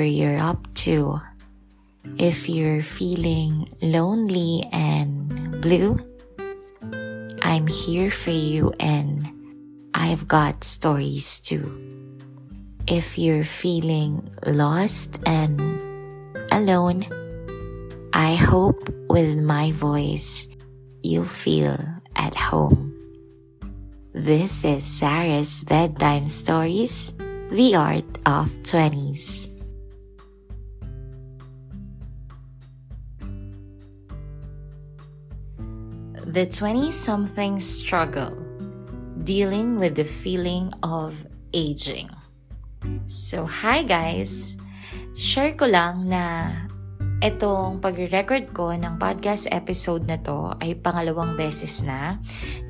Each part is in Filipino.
whatever you're up to. If you're feeling lonely and blue, I'm here for you and I've got stories too. If you're feeling lost and alone, I hope with my voice you'll feel at home. This is Sarah's Bedtime Stories, The Art of 20s. The 20 something struggle dealing with the feeling of aging. So, hi guys! Share ko lang na Itong pag-record ko ng podcast episode na to ay pangalawang beses na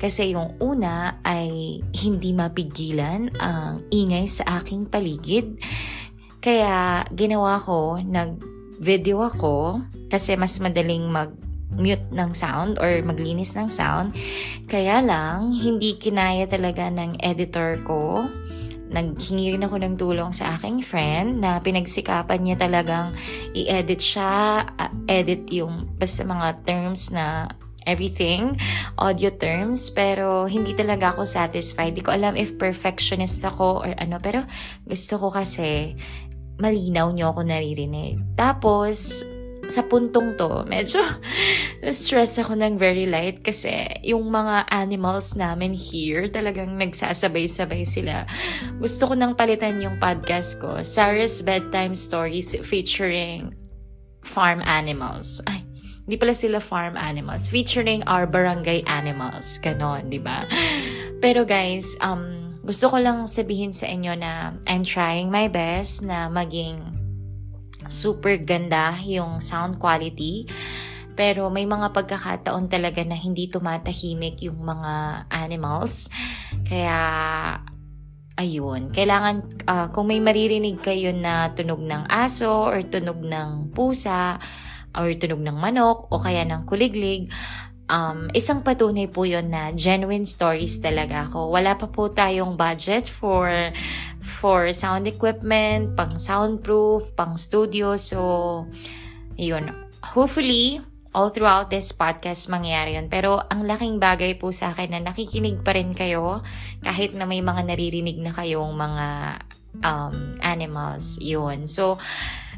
kasi yung una ay hindi mapigilan ang ingay sa aking paligid. Kaya ginawa ko, nag-video ako kasi mas madaling mag mute ng sound or maglinis ng sound. Kaya lang, hindi kinaya talaga ng editor ko naghingi rin ako ng tulong sa aking friend na pinagsikapan niya talagang i-edit siya, uh, edit yung basta mga terms na everything, audio terms, pero hindi talaga ako satisfied. Di ko alam if perfectionist ako or ano, pero gusto ko kasi malinaw niyo ako naririnig. Tapos, sa puntong to, medyo stress ako ng very light kasi yung mga animals namin here talagang nagsasabay-sabay sila. Gusto ko nang palitan yung podcast ko, Sarah's Bedtime Stories featuring farm animals. Ay, hindi pala sila farm animals. Featuring our barangay animals. Ganon, di ba? Pero guys, um, gusto ko lang sabihin sa inyo na I'm trying my best na maging super ganda yung sound quality. Pero may mga pagkakataon talaga na hindi tumatahimik yung mga animals. Kaya, ayun. Kailangan, uh, kung may maririnig kayo na tunog ng aso or tunog ng pusa or tunog ng manok o kaya ng kuliglig, um, isang patunay po yon na genuine stories talaga ako. Wala pa po tayong budget for for sound equipment, pang soundproof, pang studio. So, yun. Hopefully, all throughout this podcast mangyayari yun. Pero ang laking bagay po sa akin na nakikinig pa rin kayo kahit na may mga naririnig na kayong mga um, animals. Yun. So,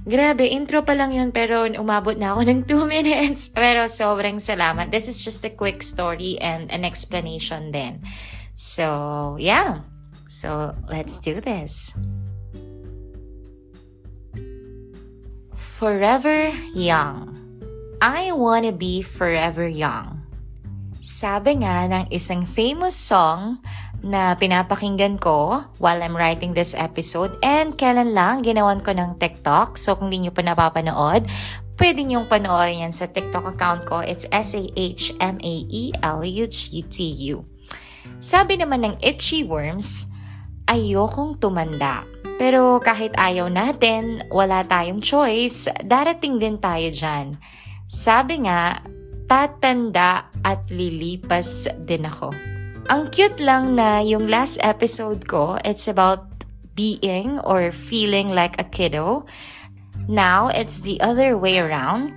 Grabe, intro pa lang yun pero umabot na ako ng 2 minutes. Pero sobrang salamat. This is just a quick story and an explanation then. So, yeah. So, let's do this. Forever Young. I wanna be forever young. Sabi nga ng isang famous song na pinapakinggan ko while I'm writing this episode. And kailan lang, ginawan ko ng TikTok. So kung hindi nyo pa napapanood, pwede nyong panoorin yan sa TikTok account ko. It's S-A-H-M-A-E-L-U-G-T-U. Sabi naman ng Itchy Worms, ayokong tumanda. Pero kahit ayaw natin, wala tayong choice, darating din tayo dyan. Sabi nga, tatanda at lilipas din ako. Ang cute lang na yung last episode ko, it's about being or feeling like a kiddo. Now, it's the other way around.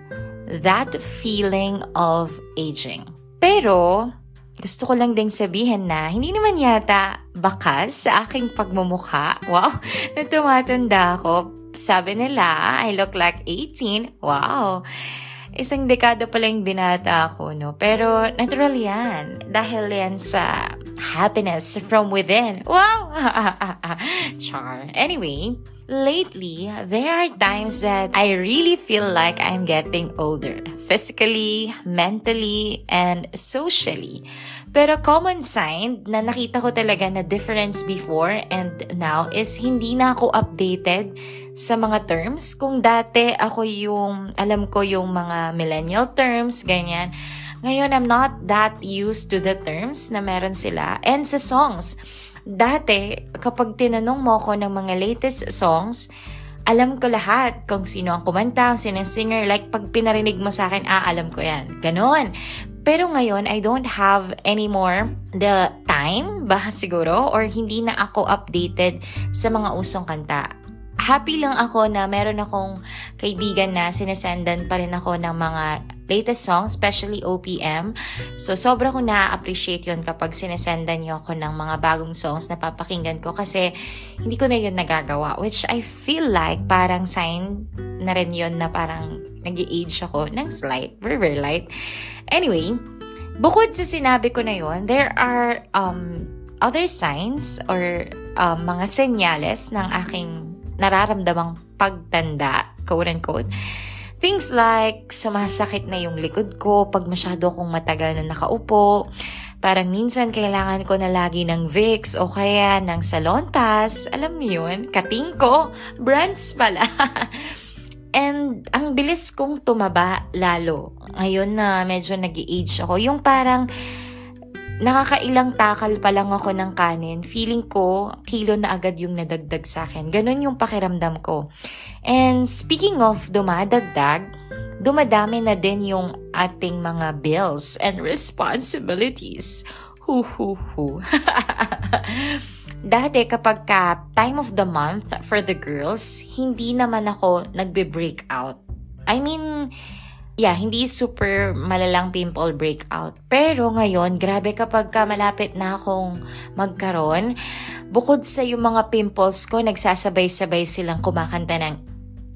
That feeling of aging. Pero, gusto ko lang ding sabihin na hindi naman yata bakas sa aking pagmumukha. Wow, na tumatanda ako. Sabi nila, I look like 18. Wow isang dekada pa lang binata ako, no? Pero natural yan. Dahil yan sa happiness from within. Wow! Char. Anyway, lately, there are times that I really feel like I'm getting older. Physically, mentally, and socially. Pero common sign na nakita ko talaga na difference before and now is hindi na ako updated sa mga terms. Kung dati ako yung, alam ko yung mga millennial terms, ganyan. Ngayon, I'm not that used to the terms na meron sila. And sa songs, dati, kapag tinanong mo ako ng mga latest songs, alam ko lahat kung sino ang kumanta, sino ang singer. Like, pag pinarinig mo sa akin, ah, alam ko yan. Ganon. Pero ngayon, I don't have anymore the time ba siguro or hindi na ako updated sa mga usong kanta. happy lang ako na meron akong kaibigan na sinesendan pa rin ako ng mga latest songs, especially OPM. So, sobra ko na-appreciate yon kapag sinesendan niyo ako ng mga bagong songs na papakinggan ko kasi hindi ko na yun nagagawa. Which I feel like parang sign na rin yun na parang nag age ako ng slight, very, very light. Anyway, bukod sa sinabi ko na yon there are um, other signs or um, mga senyales ng aking nararamdamang pagtanda, quote-unquote. Things like, sumasakit na yung likod ko pag masyado akong matagal na nakaupo. Parang minsan kailangan ko na lagi ng Vicks o kaya ng Salon Pass. Alam niyo yun? Kating ko. Brands pala. And ang bilis kong tumaba lalo. Ngayon na medyo nag age ako. Yung parang nakakailang takal pa lang ako ng kanin, feeling ko, kilo na agad yung nadagdag sa akin. Ganon yung pakiramdam ko. And speaking of dumadagdag, dumadami na din yung ating mga bills and responsibilities. Hu hu hu. Dati kapag ka time of the month for the girls, hindi naman ako nagbe-break out. I mean, yeah, hindi super malalang pimple breakout. Pero ngayon, grabe kapag ka malapit na akong magkaroon, bukod sa yung mga pimples ko, nagsasabay-sabay silang kumakanta ng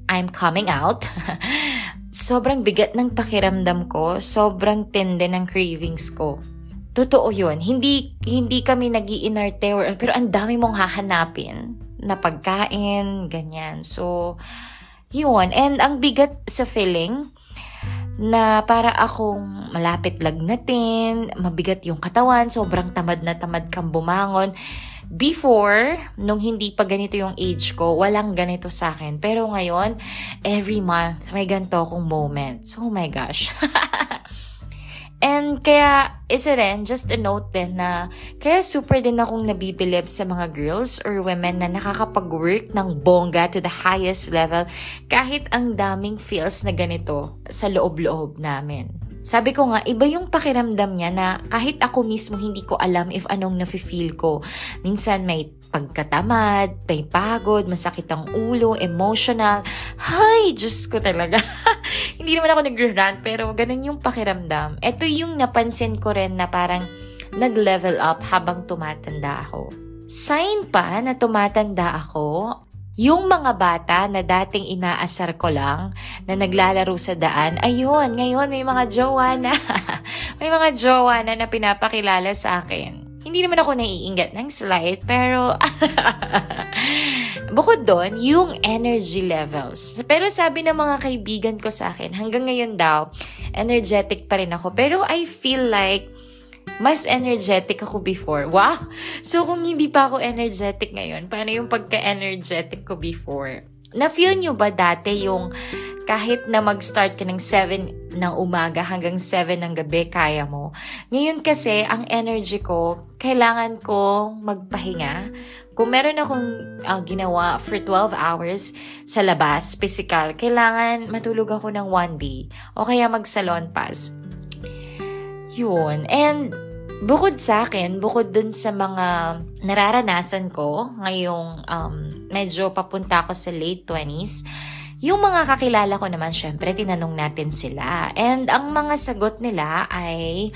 I'm coming out. sobrang bigat ng pakiramdam ko, sobrang tende ng cravings ko. Totoo yun. Hindi, hindi kami nag inarte pero ang dami mong hahanapin na pagkain, ganyan. So, yun. And ang bigat sa feeling, na para akong malapit lagnatin, mabigat yung katawan, sobrang tamad na tamad kang bumangon. Before, nung hindi pa ganito yung age ko, walang ganito sa akin. Pero ngayon, every month, may ganito akong moments. Oh my gosh. And kaya, isa rin, just a note din na, kaya super din akong nabibilib sa mga girls or women na nakakapag-work ng bongga to the highest level kahit ang daming feels na ganito sa loob-loob namin. Sabi ko nga, iba yung pakiramdam niya na kahit ako mismo hindi ko alam if anong nafe-feel ko. Minsan may pagkatamad, may pagod, masakit ang ulo, emotional. Hay, Diyos ko talaga. Hindi naman ako nag-rant, pero ganun yung pakiramdam. Ito yung napansin ko rin na parang nag-level up habang tumatanda ako. Sign pa na tumatanda ako, yung mga bata na dating inaasar ko lang, na naglalaro sa daan, ayun, ngayon may mga jowa na. may mga jowa na na pinapakilala sa akin. Hindi naman ako naiingat ng slight, pero bukod doon, yung energy levels. Pero sabi ng mga kaibigan ko sa akin, hanggang ngayon daw, energetic pa rin ako. Pero I feel like mas energetic ako before. Wow! So, kung hindi pa ako energetic ngayon, paano yung pagka-energetic ko before? Na-feel nyo ba dati yung kahit na mag-start ka ng 7 ng umaga hanggang 7 ng gabi, kaya mo. Ngayon kasi, ang energy ko, kailangan ko magpahinga. Kung meron akong uh, ginawa for 12 hours sa labas, physical, kailangan matulog ako ng one day. O kaya mag-salon pass. Yun. And bukod sa akin, bukod dun sa mga nararanasan ko ngayong um, medyo papunta ako sa late 20s, yung mga kakilala ko naman, syempre, tinanong natin sila. And ang mga sagot nila ay,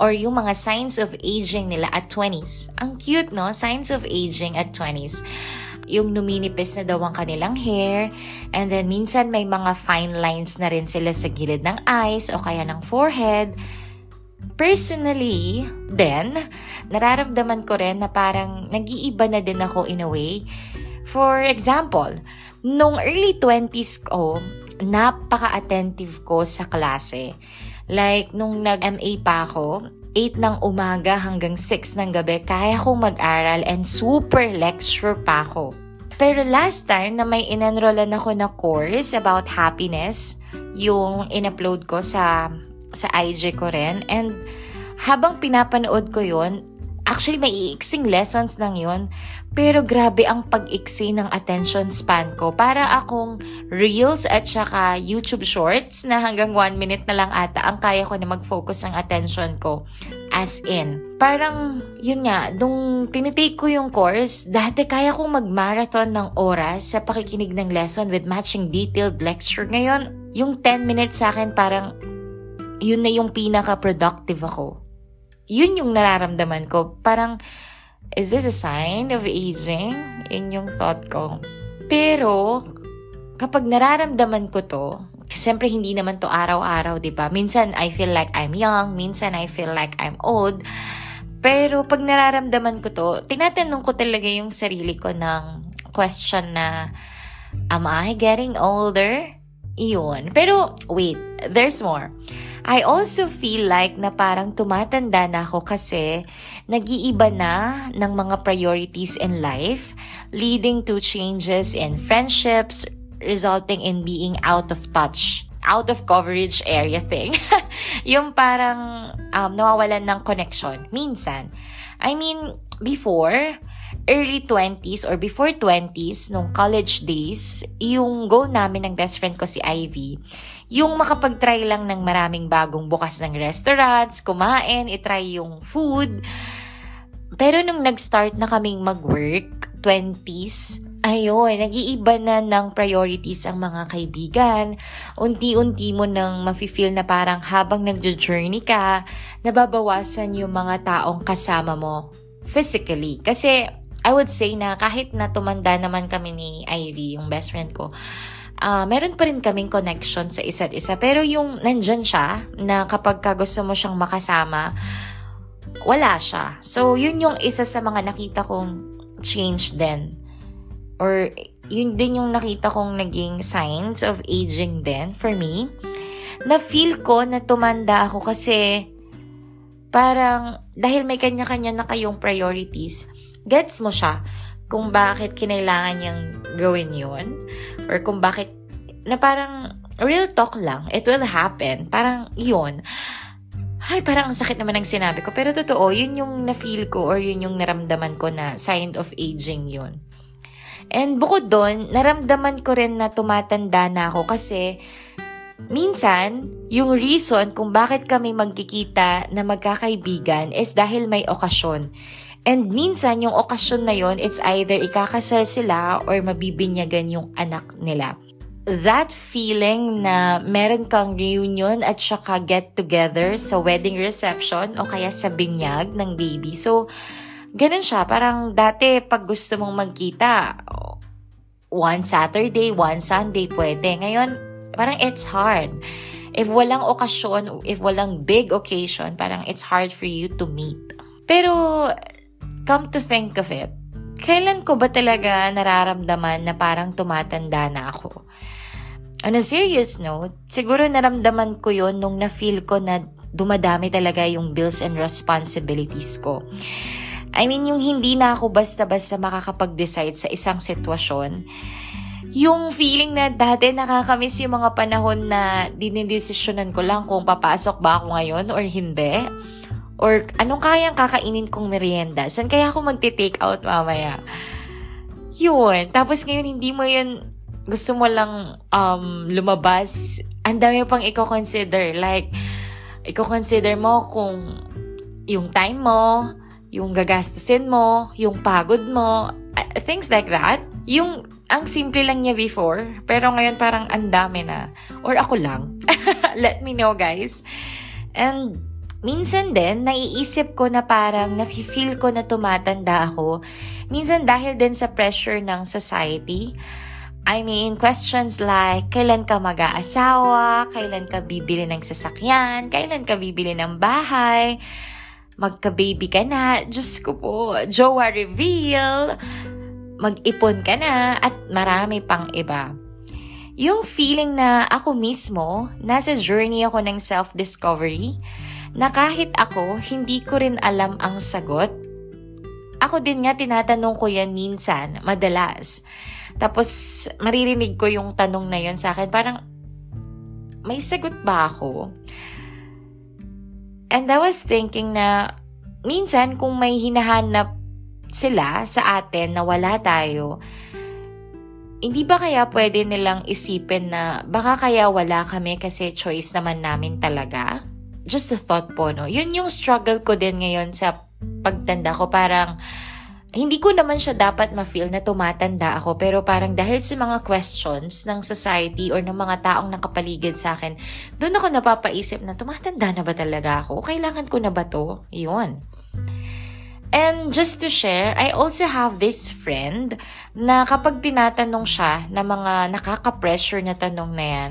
or yung mga signs of aging nila at 20s. Ang cute, no? Signs of aging at 20s. Yung numinipis na daw ang kanilang hair. And then, minsan may mga fine lines na rin sila sa gilid ng eyes o kaya ng forehead. Personally, then, nararamdaman ko rin na parang nag-iiba na din ako in a way. For example, Nung early 20s ko, napaka-attentive ko sa klase. Like, nung nag-MA pa ako, 8 ng umaga hanggang 6 ng gabi, kaya kong mag-aral and super lecture pa ako. Pero last time na may inenrollan ako na course about happiness, yung in-upload ko sa, sa IG ko rin. And habang pinapanood ko yon Actually, may iiksing lessons lang yun. Pero grabe ang pag-iksi ng attention span ko. Para akong reels at saka YouTube shorts na hanggang one minute na lang ata ang kaya ko na mag-focus ng attention ko. As in, parang, yun nga, nung tinitake ko yung course, dati kaya kong mag-marathon ng oras sa pakikinig ng lesson with matching detailed lecture. Ngayon, yung 10 minutes sa akin, parang, yun na yung pinaka-productive ako. Yun yung nararamdaman ko. Parang, is this a sign of aging? Yun yung thought ko. Pero, kapag nararamdaman ko to, Siyempre, hindi naman to araw-araw, di ba? Minsan, I feel like I'm young. Minsan, I feel like I'm old. Pero, pag nararamdaman ko to, tinatanong ko talaga yung sarili ko ng question na, Am I getting older? Iyon. Pero, wait, there's more. I also feel like na parang tumatanda na ako kasi nag-iiba na ng mga priorities in life, leading to changes in friendships, resulting in being out of touch out of coverage area thing. yung parang um, nawawalan ng connection. Minsan. I mean, before, early 20s or before 20s, nung college days, yung goal namin ng best friend ko si Ivy, yung makapag-try lang ng maraming bagong bukas ng restaurants, kumain, itry yung food. Pero nung nag-start na kaming mag-work, 20s, ayun, nag-iiba na ng priorities ang mga kaibigan. Unti-unti mo nang mafe-feel na parang habang nagjo-journey ka, nababawasan yung mga taong kasama mo physically. Kasi I would say na kahit na tumanda naman kami ni Ivy, yung best friend ko, uh, meron pa rin kaming connection sa isa't isa. Pero yung nandyan siya, na kapag ka gusto mo siyang makasama, wala siya. So, yun yung isa sa mga nakita kong change din or yun din yung nakita kong naging signs of aging din for me. Na feel ko na tumanda ako kasi parang dahil may kanya-kanya na kayong priorities, gets mo siya kung bakit kinailangan niyang gawin yun or kung bakit na parang real talk lang, it will happen. Parang yun. Ay, parang ang sakit naman ng sinabi ko. Pero totoo, yun yung na-feel ko or yun yung naramdaman ko na sign of aging yun. And bukod doon, naramdaman ko rin na tumatanda na ako kasi minsan, yung reason kung bakit kami magkikita na magkakaibigan is dahil may okasyon. And minsan, yung okasyon na yon it's either ikakasal sila or mabibinyagan yung anak nila. That feeling na meron kang reunion at saka get together sa wedding reception o kaya sa binyag ng baby. So, ganun siya. Parang dati, pag gusto mong magkita, one Saturday, one Sunday, pwede. Ngayon, parang it's hard. If walang okasyon, if walang big occasion, parang it's hard for you to meet. Pero, come to think of it, kailan ko ba talaga nararamdaman na parang tumatanda na ako? On a serious note, siguro naramdaman ko yon nung na-feel ko na dumadami talaga yung bills and responsibilities ko. I mean, yung hindi na ako basta-basta makakapag-decide sa isang sitwasyon. Yung feeling na dati nakakamiss yung mga panahon na dinidesisyonan ko lang kung papasok ba ako ngayon or hindi. Or anong kayang kakainin kong merienda? San kaya ako magti-take out mamaya? Yun. Tapos ngayon, hindi mo yun gusto mo lang um, lumabas. Ang dami pang i-consider. Like, i-consider mo kung yung time mo, yung gagastusin mo, yung pagod mo, things like that. Yung, ang simple lang niya before, pero ngayon parang ang dami na. Or ako lang. Let me know, guys. And, minsan din, naiisip ko na parang nafe-feel ko na tumatanda ako. Minsan dahil din sa pressure ng society. I mean, questions like, kailan ka mag-aasawa? Kailan ka bibili ng sasakyan? Kailan ka bibili ng bahay? magka-baby ka na, Diyos ko po, jowa reveal, mag-ipon ka na, at marami pang iba. Yung feeling na ako mismo, nasa journey ako ng self-discovery, na kahit ako, hindi ko rin alam ang sagot. Ako din nga tinatanong ko yan minsan, madalas. Tapos, maririnig ko yung tanong na yon sa akin, parang, may sagot ba ako? And I was thinking na minsan kung may hinahanap sila sa atin na wala tayo, hindi ba kaya pwede nilang isipin na baka kaya wala kami kasi choice naman namin talaga? Just a thought po, no? Yun yung struggle ko din ngayon sa pagtanda ko. Parang, hindi ko naman siya dapat ma-feel na tumatanda ako pero parang dahil sa mga questions ng society or ng mga taong nakapaligid sa akin, doon ako napapaisip na tumatanda na ba talaga ako? Kailangan ko na ba to? Yun. And just to share, I also have this friend na kapag tinatanong siya na mga nakaka-pressure na tanong na yan,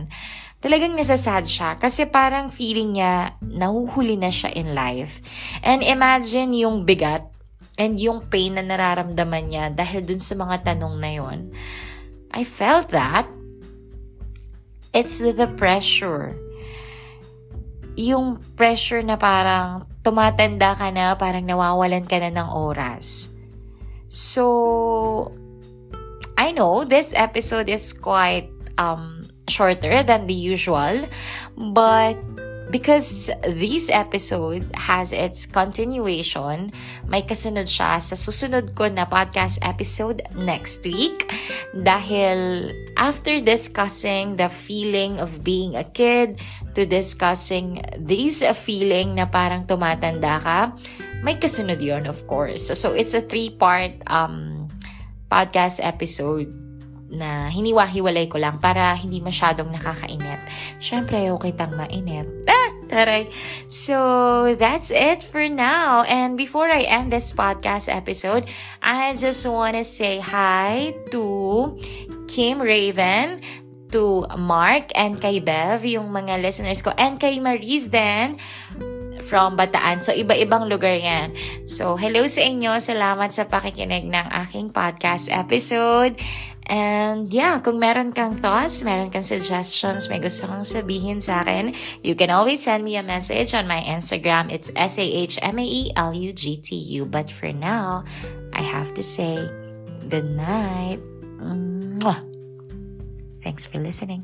talagang nasasad siya kasi parang feeling niya nahuhuli na siya in life. And imagine yung bigat and yung pain na nararamdaman niya dahil dun sa mga tanong na yon. I felt that. It's the pressure. Yung pressure na parang tumatanda ka na, parang nawawalan ka na ng oras. So, I know this episode is quite um, shorter than the usual, but because this episode has its continuation, may kasunod siya sa susunod ko na podcast episode next week. Dahil after discussing the feeling of being a kid, to discussing this feeling na parang tumatanda ka, may kasunod yon of course. So, so it's a three-part um, podcast episode na hiniwa-hiwalay ko lang para hindi masyadong nakakainip. Siyempre, ayaw kitang mainip. Ah, taray. So, that's it for now. And before I end this podcast episode, I just want to say hi to Kim Raven, to Mark and kay Bev, yung mga listeners ko, and kay Maris din from Bataan. So, iba-ibang lugar yan. So, hello sa inyo. Salamat sa pakikinig ng aking podcast episode. And yeah, kung meron kang thoughts, meron kang suggestions, may gusto kang sabihin sa akin, you can always send me a message on my Instagram. It's S-A-H-M-A-E-L-U-G-T-U. But for now, I have to say good night. Mwah. Thanks for listening.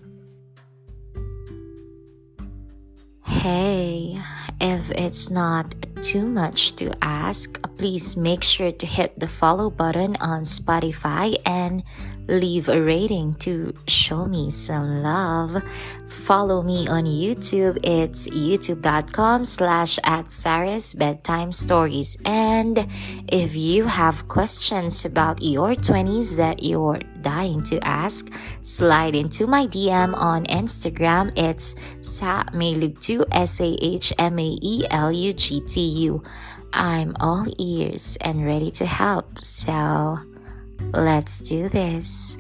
Hey, if it's not too much to ask, please make sure to hit the follow button on Spotify and leave a rating to show me some love. Follow me on YouTube. It's youtube.com slash at Sarah's Bedtime Stories. And if you have questions about your 20s that you're dying to ask, slide into my DM on Instagram. It's sa melugtu, S-A-H-M-A-E-L-U-G-T-U. I'm all ears and ready to help. So, Let's do this.